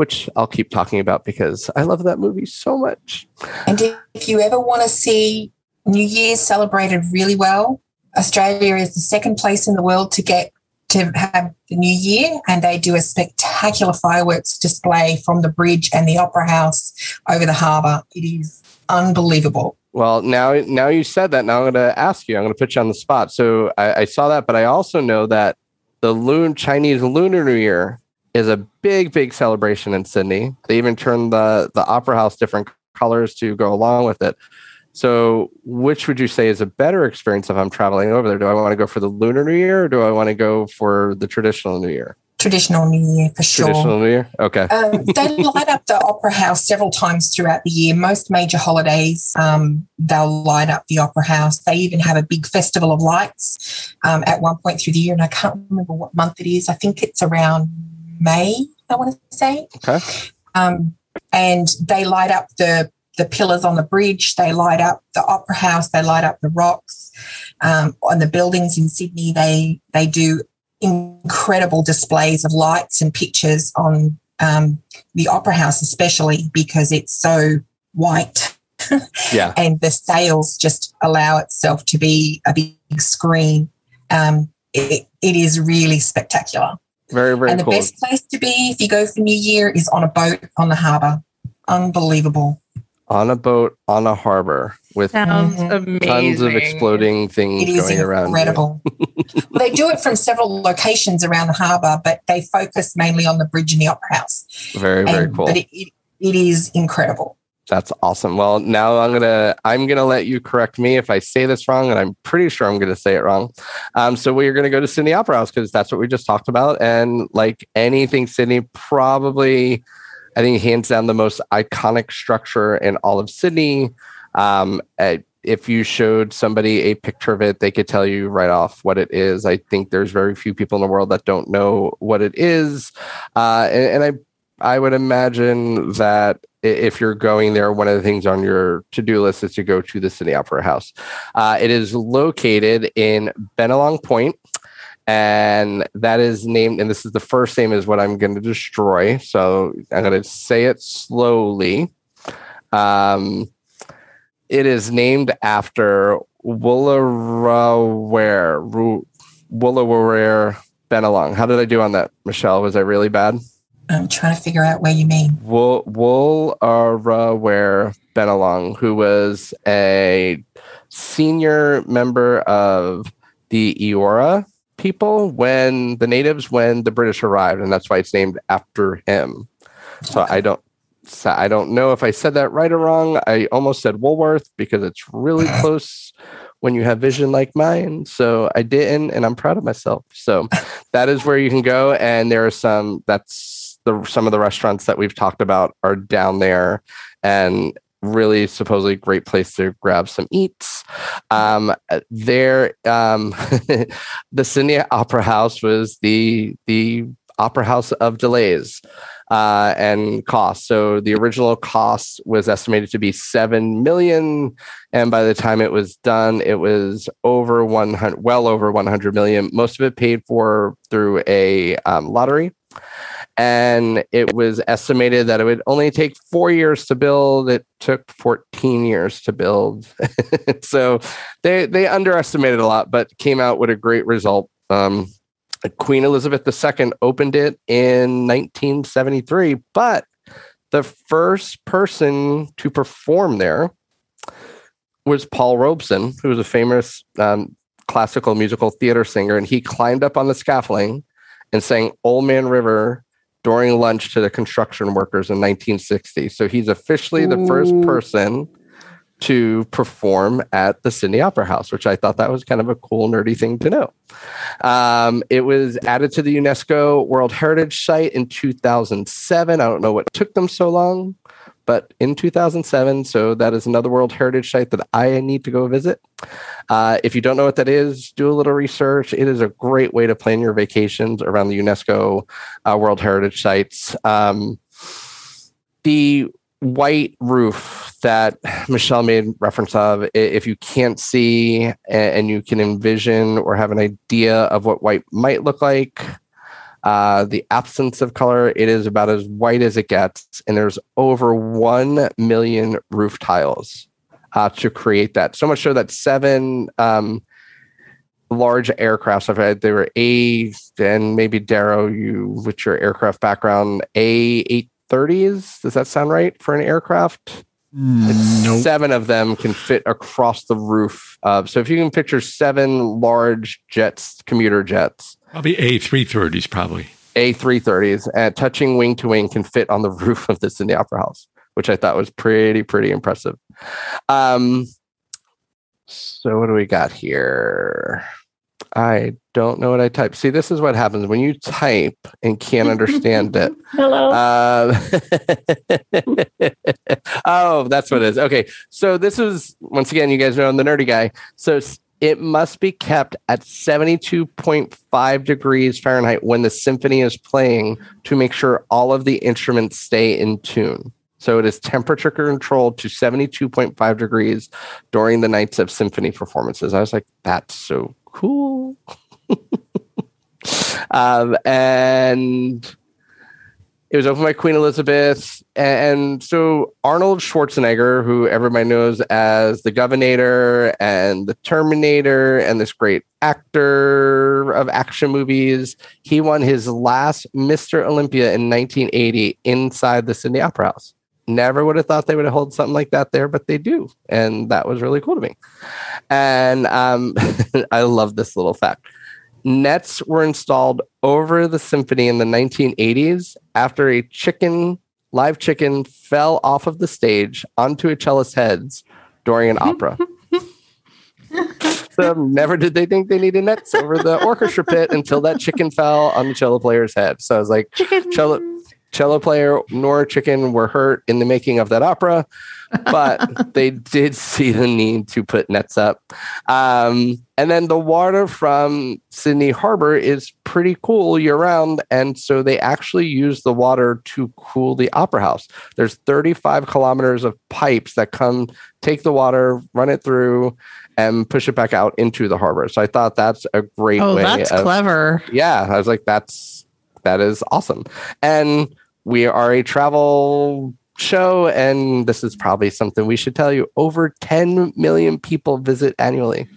which I'll keep talking about because I love that movie so much. And if you ever want to see New Year's celebrated really well, Australia is the second place in the world to get to have the New Year, and they do a spectacular fireworks display from the bridge and the Opera House over the harbour. It is unbelievable. Well, now now you said that. Now I'm going to ask you. I'm going to put you on the spot. So I, I saw that, but I also know that the Chinese Lunar New Year is a big, big celebration in Sydney. They even turned the the Opera House different colors to go along with it. So, which would you say is a better experience if I'm traveling over there? Do I want to go for the Lunar New Year, or do I want to go for the traditional New Year? Traditional New Year for sure. Traditional New Year. Okay. Um, they light up the Opera House several times throughout the year. Most major holidays, um, they'll light up the Opera House. They even have a big festival of lights um, at one point through the year, and I can't remember what month it is. I think it's around May. I want to say. Okay. Um, and they light up the the pillars on the bridge. They light up the Opera House. They light up the rocks um, on the buildings in Sydney. They they do incredible displays of lights and pictures on um, the Opera House, especially because it's so white. Yeah. and the sails just allow itself to be a big screen. Um, it, it is really spectacular. Very, very and the cool. best place to be if you go for New Year is on a boat on the harbour. Unbelievable. on a boat on a harbor with Sounds Mhm. amazing. tons of exploding things It is going around. incredible. well, they do it from several locations around the harbour, but they focus mainly on the bridge and the Opera House. Very, very And- cool. But it, it, it is incredible. That's awesome. Well, now I'm gonna I'm gonna let you correct me if I say this wrong, and I'm pretty sure I'm gonna say it wrong. Um, so we're gonna go to Sydney Opera House because that's what we just talked about, and like anything Sydney, probably I think hands down the most iconic structure in all of Sydney. Um, uh, if you showed somebody a picture of it, they could tell you right off what it is. I think there's very few people in the world that don't know what it is, uh, and, and I I would imagine that if you're going there, one of the things on your to do list is to go to the Sydney Opera House. Uh, it is located in Bennelong Point, and that is named, and this is the first name is what I'm going to destroy. So I'm going to say it slowly. Um, it is named after Woollarawarre, Ru- Woollarawarre Bennelong. How did I do on that, Michelle? Was I really bad? I'm trying to figure out where you mean. Wool Woollarawarre uh, Bennelong, who was a senior member of the Eora people when the natives when the British arrived, and that's why it's named after him. So I don't so I don't know if I said that right or wrong. I almost said Woolworth because it's really close when you have vision like mine. So I didn't, and I'm proud of myself. So that is where you can go, and there are some. That's the some of the restaurants that we've talked about are down there, and really supposedly great place to grab some eats. Um, there, um, the Sydney Opera House was the the opera house of delays uh, and costs. So the original cost was estimated to be seven million, and by the time it was done, it was over one hundred, well over one hundred million. Most of it paid for through a um, lottery. And it was estimated that it would only take four years to build. It took 14 years to build. so they they underestimated a lot, but came out with a great result. Um, Queen Elizabeth II opened it in 1973, but the first person to perform there was Paul Robeson, who was a famous um, classical musical theater singer, and he climbed up on the scaffolding and sang "Old Man River" during lunch to the construction workers in 1960. So he's officially the first person to perform at the Sydney Opera House, which I thought that was kind of a cool, nerdy thing to know. Um, it was added to the UNESCO World Heritage Site in 2007. I don't know what took them so long, but in 2007. So that is another World Heritage Site that I need to go visit. Uh, if you don't know what that is, do a little research. It is a great way to plan your vacations around the UNESCO uh, World Heritage Sites. Um, the white roof that Michelle made reference of, if you can't see and you can envision or have an idea of what white might look like, uh, the absence of color, it is about as white as it gets. And there's over 1 million roof tiles uh, to create that. So much so that seven um, large aircrafts, I've had, they were A, and maybe Darrow, you with your aircraft background, A 830s. Does that sound right for an aircraft? Nope. Seven of them can fit across the roof. Of, so if you can picture seven large jets, commuter jets, Probably A330s, probably. A330s, and touching wing to wing can fit on the roof of this in the Sydney Opera House, which I thought was pretty, pretty impressive. Um, so what do we got here? I don't know what I typed. See, this is what happens when you type and can't understand it. Hello. Um, oh, that's what it is. Okay. So this is once again, you guys know I'm the nerdy guy. So s- it must be kept at 72.5 degrees Fahrenheit when the symphony is playing to make sure all of the instruments stay in tune. So it is temperature controlled to 72.5 degrees during the nights of symphony performances. I was like, that's so cool. um, and It was opened by Queen Elizabeth. And so Arnold Schwarzenegger, who everybody knows as the Governator and the Terminator and this great actor of action movies, he won his last Mr. Olympia in 1980 inside the Sydney Opera House. Never would have thought they would have held something like that there, but they do. And that was really cool to me. And um, I love this little fact. Nets were installed over the symphony in the 1980s after a chicken, live chicken, fell off of the stage onto a cellist's heads during an opera. so never did they think they needed nets over the orchestra pit until that chicken fell on the cello player's head. So I was like, Chicken. cello, cello player nor chicken were hurt in the making of that opera, but they did see the need to put nets up. Um, and then the water from Sydney Harbor is pretty cool year round. And so they actually use the water to cool the opera house. There's 35 kilometers of pipes that come, take the water, run it through, and push it back out into the harbor. So I thought that's a great way. Oh, way. that's of- clever. yeah, I was like, that's that is awesome. And we are a travel show, and this is probably something we should tell you. Over 10 million people visit annually.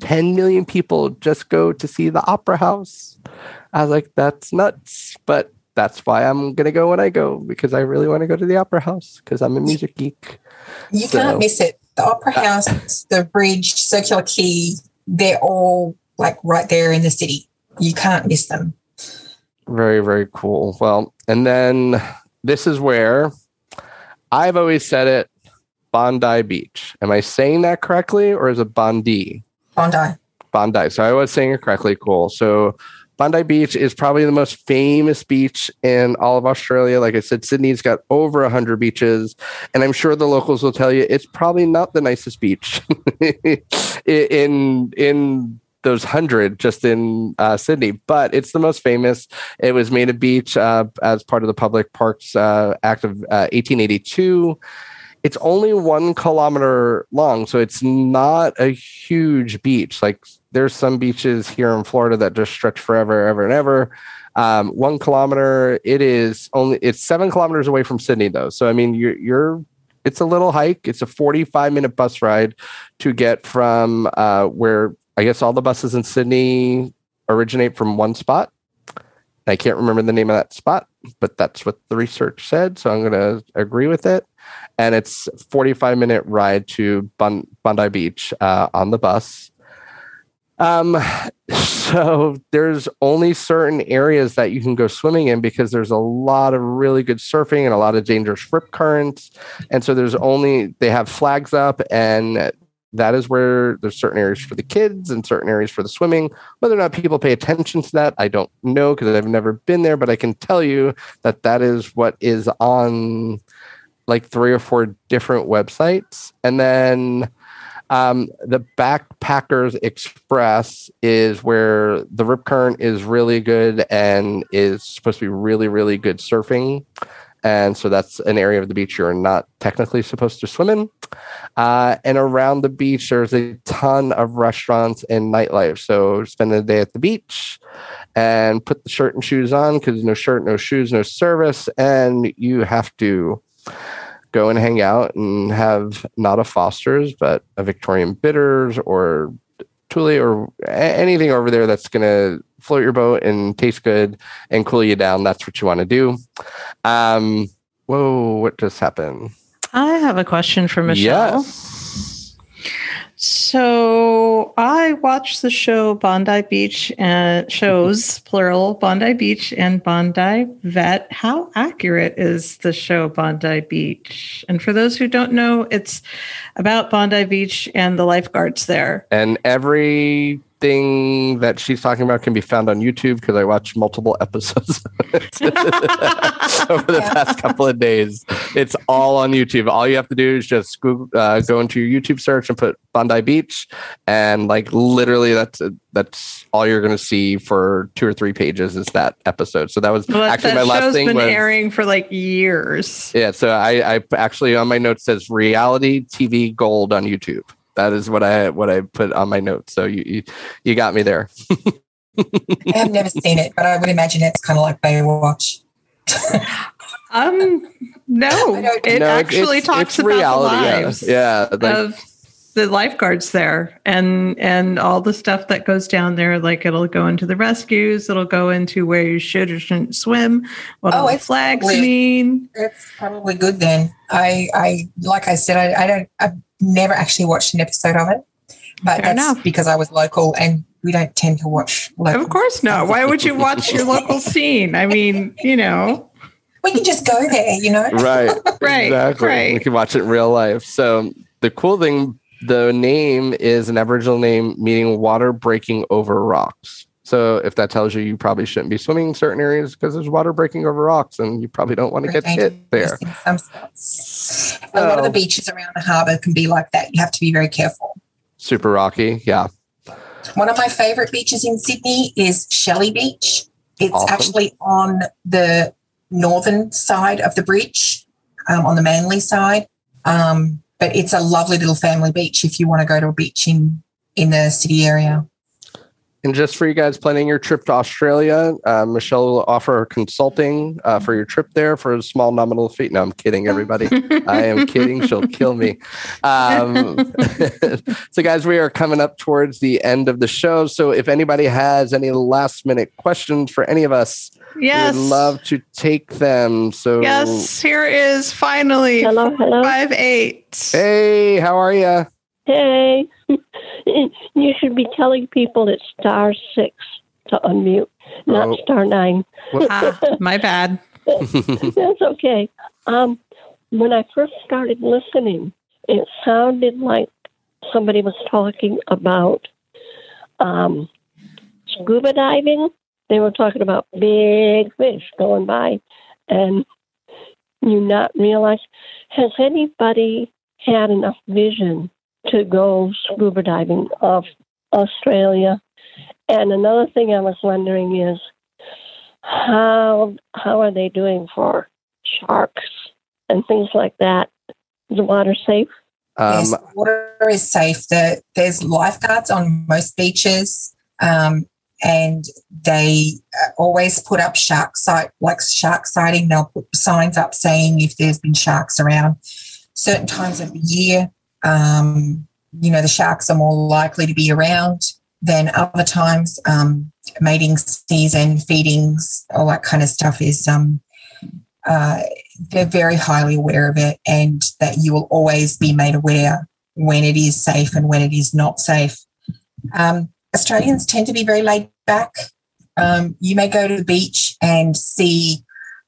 10 million people just go to see the opera house. I was like, that's nuts. But that's why I'm gonna go when I go because I really want to go to the opera house because I'm a music geek. You So- can't miss it. The Opera uh, House, the bridge, Circular Quay, they're all like right there in the city. You can't miss them. Very, very cool. Well, and then this is where I've always said it Bondi Beach. Am I saying that correctly or is it Bondi? Bondi. Bondi. So I was saying it correctly. Cool. So Bondi Beach is probably the most famous beach in all of Australia. Like I said, Sydney's got over 100 beaches. And I'm sure the locals will tell you it's probably not the nicest beach in, in those 100 just in uh, Sydney, but it's the most famous. It was made a beach uh, as part of the Public Parks uh, Act of uh, 1882 it's only one kilometer long, so it's not a huge beach. Like there's some beaches here in Florida that just stretch forever, ever and ever. Um, one kilometer, it is only it's seven kilometers away from Sydney though. So I mean, you're you're it's a little hike. It's a 45 minute bus ride to get from uh, where I guess all the buses in Sydney originate from one spot. I can't remember the name of that spot, but that's what the research said. So I'm going to agree with it and it's 45 minute ride to Bun- Bondi Beach uh, on the bus. Um, so there's only certain areas that you can go swimming in because there's a lot of really good surfing and a lot of dangerous rip currents, and so there's only they have flags up and. That is where there's certain areas for the kids and certain areas for the swimming. Whether or not people pay attention to that, I don't know because I've never been there. But I can tell you that that is what is on like three or four different websites. And then um, the Backpackers Express is where the rip current is really good and is supposed to be really, really good surfing. And so that's an area of the beach you're not technically supposed to swim in. Uh, and around the beach, there's a ton of restaurants and nightlife. So spend the day at the beach and put the shirt and shoes on because no shirt, no shoes, no service. And you have to go and hang out and have not a Foster's, but a Victorian Bitters or Thule or anything over there that's going to float your boat and taste good and cool you down. That's what you want to do. Um, whoa, what just happened? I have a question for Michelle. Yes. So I watched the show Bondi Beach and shows mm-hmm. plural Bondi Beach and Bondi Vet. How accurate is the show Bondi Beach? And for those who don't know, it's about Bondi Beach and the lifeguards there. And everything that she's talking about can be found on YouTube because I watched multiple episodes over the past couple of days. It's all on YouTube. All you have to do is just Google, uh, go into your YouTube search and put Bondi Beach, and like literally, that's that's all you're going to see for two or three pages is that episode. So that was Well, actually that my last thing been was airing for like years. yeah. So I, I actually on my notes says reality TV gold on YouTube. That is what I what I put on my notes. So you you, you got me there. I have never seen it, but I would imagine it's kind of like Baywatch. Um, no, it No, actually it's- talks it's about reality, the lives Yeah, like- of the lifeguards there and and all the stuff that goes down there. Like it'll go into the rescues, it'll go into where you should or shouldn't swim, what Oh, all the it's flags probably- mean. It's probably good then. I, I like I said, I, I don't. I've never actually watched an episode of it, but Fair that's enough. because I was local, and we don't tend to watch. Local. Of course not. Why would you watch your local scene? I mean, you know, we can just go there. You know, right Right, exactly right. we can watch it in real life so the cool thing the name is an aboriginal name meaning water breaking over rocks so if that tells you you probably shouldn't be swimming in certain areas because there's water breaking over rocks and you probably don't want to get hit there spots. A lot of the beaches around the harbour can be like that. You have to be very careful. super rocky yeah One of my favorite beaches in Sydney is Shelley Beach. It's Awesome. actually on the northern side of the bridge, um, on the Manly side. Um, but it's a lovely little family beach if you want to go to a beach in in the city area. And just for you guys planning your trip to Australia, uh, Michelle will offer consulting uh, for your trip there for a small nominal fee. No, I'm kidding, everybody. I am kidding. She'll kill me. Um, so, guys, we are coming up towards the end of the show. So, if anybody has any last minute questions for any of us, yes, we'd love to take them. So, yes. Here is finally Hello, hello. five eight. hey, how are you? Hey, you should be telling people it's star six to unmute, not Oh. star nine. Ah, my bad. That's okay. Um, when I first started listening, it sounded like somebody was talking about um, scuba diving. They were talking about big fish going by, and you not realize. Has anybody had enough vision to go scuba diving off Australia? And another thing I was wondering is how how are they doing for sharks and things like that? Is the water safe? Um, yes, water is safe. The, there's lifeguards on most beaches, um, and they uh, always put up shark sight, like shark sighting. They'll put signs up saying if there's been sharks around certain times of the year. Um, you know, the sharks are more likely to be around than other times. Um, mating season, feedings, all that kind of stuff is um, uh, they're very highly aware of it and that you will always be made aware when it is safe and when it is not safe. Um, Australians tend to be very laid back. Um, you may go to the beach and see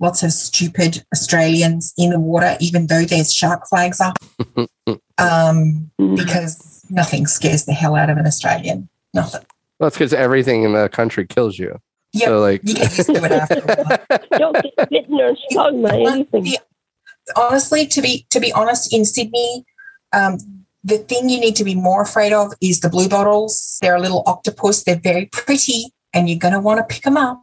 lots of stupid Australians in the water, even though there's shark flags up, um, because nothing scares the hell out of an Australian. Nothing. well, that's because everything in the country kills you. Yep. So, like, You get used to it after a while. Don't get bitten or stung by anything. Yeah. honestly, to be to be honest, in Sydney, um, the thing you need to be more afraid of is the blue bottles. They're a little octopus. They're very pretty, and you're going to want to pick them up.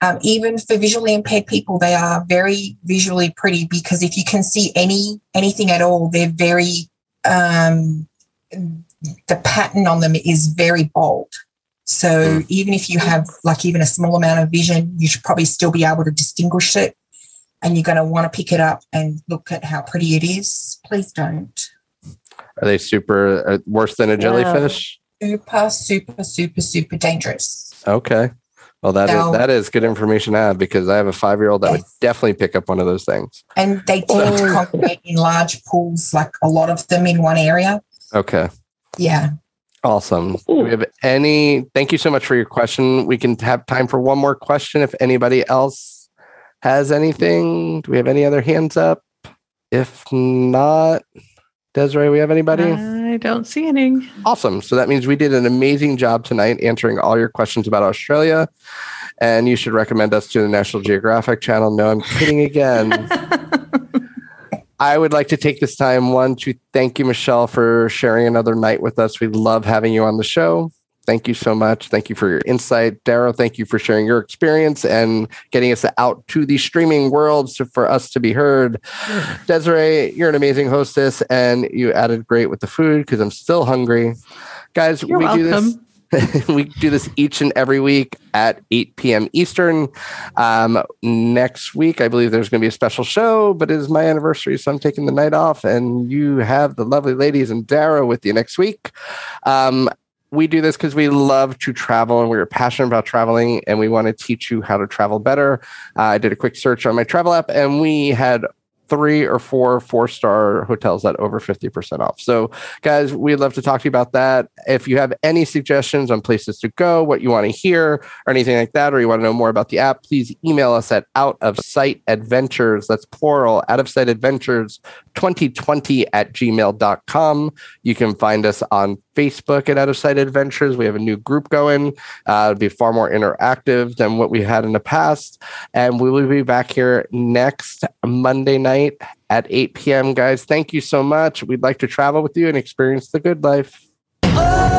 Um, even for visually impaired people, they are very visually pretty because if you can see any anything at all, they're very. Um, the pattern on them is very bold. So even if you have like even a small amount of vision, you should probably still be able to distinguish it and you're going to want to pick it up and look at how pretty it is. Please don't. are they super uh, worse than a jellyfish? Super, super, super, super dangerous. Okay. Well, that is, No. that is good information to have because I have a five year old that would definitely pick up one of those things. And they tend to congregate in large pools, like a lot of them in one area. Okay. Yeah. Awesome. Do we have any? Thank you so much for your question. We can have time for one more question if anybody else has anything. Do we have any other hands up? If not, Desiree, we have anybody? I don't see any. Awesome. So that means we did an amazing job tonight answering all your questions about Australia. And you should recommend us to the National Geographic channel. No, I'm kidding again. I would like to take this time, one, to thank you, Michelle, for sharing another night with us. We love having you on the show. Thank you so much. Thank you for your insight. Darrow, thank you for sharing your experience and getting us out to the streaming world to, for us to be heard. Desiree, you're an amazing hostess and you added great with the food because I'm still hungry. Guys, You're we do this we do this each and every week at 8 p.m. Eastern. Um, next week, I believe there's going to be a special show, but it is my anniversary, so I'm taking the night off. And you have the lovely ladies and Dara with you next week. Um, we do this because we love to travel and we're passionate about traveling and we want to teach you how to travel better. Uh, I did a quick search on my travel app and we had three or four four star hotels at over 50% off. So, guys, we'd love to talk to you about that. If you have any suggestions on places to go, what you want to hear, or anything like that, or you want to know more about the app, please email us at out of sight adventures. That's plural, out of sight adventures 2020 at gmail.com. You can find us on Facebook at Out of Sight Adventures. We have a new group going. Uh, it'll be far more interactive than what we had in the past. And we will be back here next Monday at 8 p.m. Guys, thank you so much. We'd like to travel with you and experience the good life. Oh!